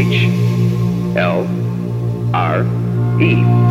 H L R E.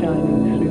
shining through.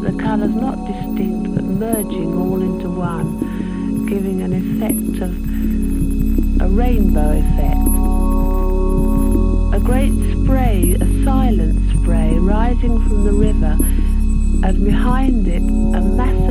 The colours not distinct, but merging all into one, giving an effect of a rainbow effect. A great spray, a silent spray, rising from the river, and behind it a mass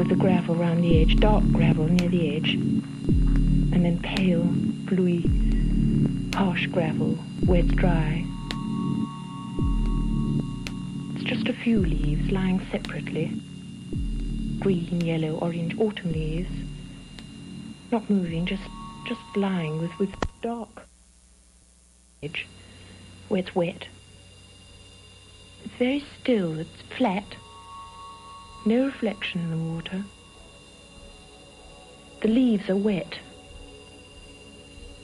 with the gravel around the edge, dark gravel near the edge, and then pale, bluey, harsh gravel where it's dry. It's just a few leaves lying separately. Green, yellow, orange, autumn leaves. Not moving, just just lying with, with dark edge where it's wet It's very still, it's flat, no reflection in the water. The leaves are wet.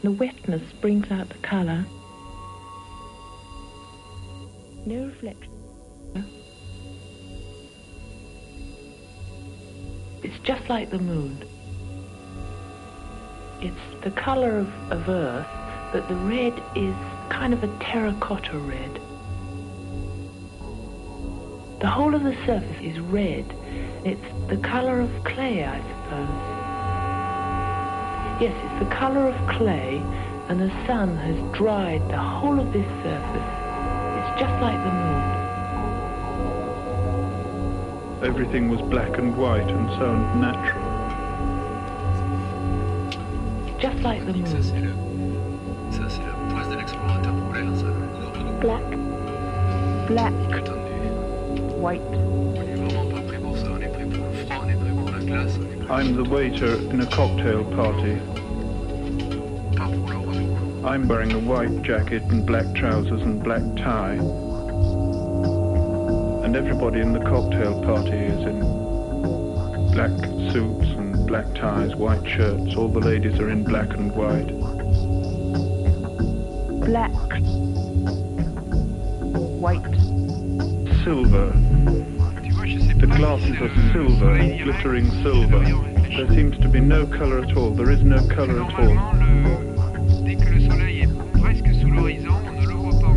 The wetness brings out the colour. No reflection. It's just like the moon. It's the colour of, of earth, but the red is kind of a terracotta red. The whole of the surface is red. It's the colour of clay, I suppose. Yes, it's the colour of clay, and the sun has dried the whole of this surface. It's just like the moon. Everything was black and white and so natural. Just like the moon. Black. Black white. I'm the waiter in a cocktail party. I'm wearing a white jacket and black trousers and black tie. And everybody in the cocktail party is in black suits and black ties, white shirts. All the ladies are in black and white. Black. White silver. The glasses are silver, glittering silver. There seems to be no color at all. There is no color at all.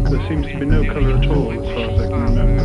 There seems to be no color at all as far as I can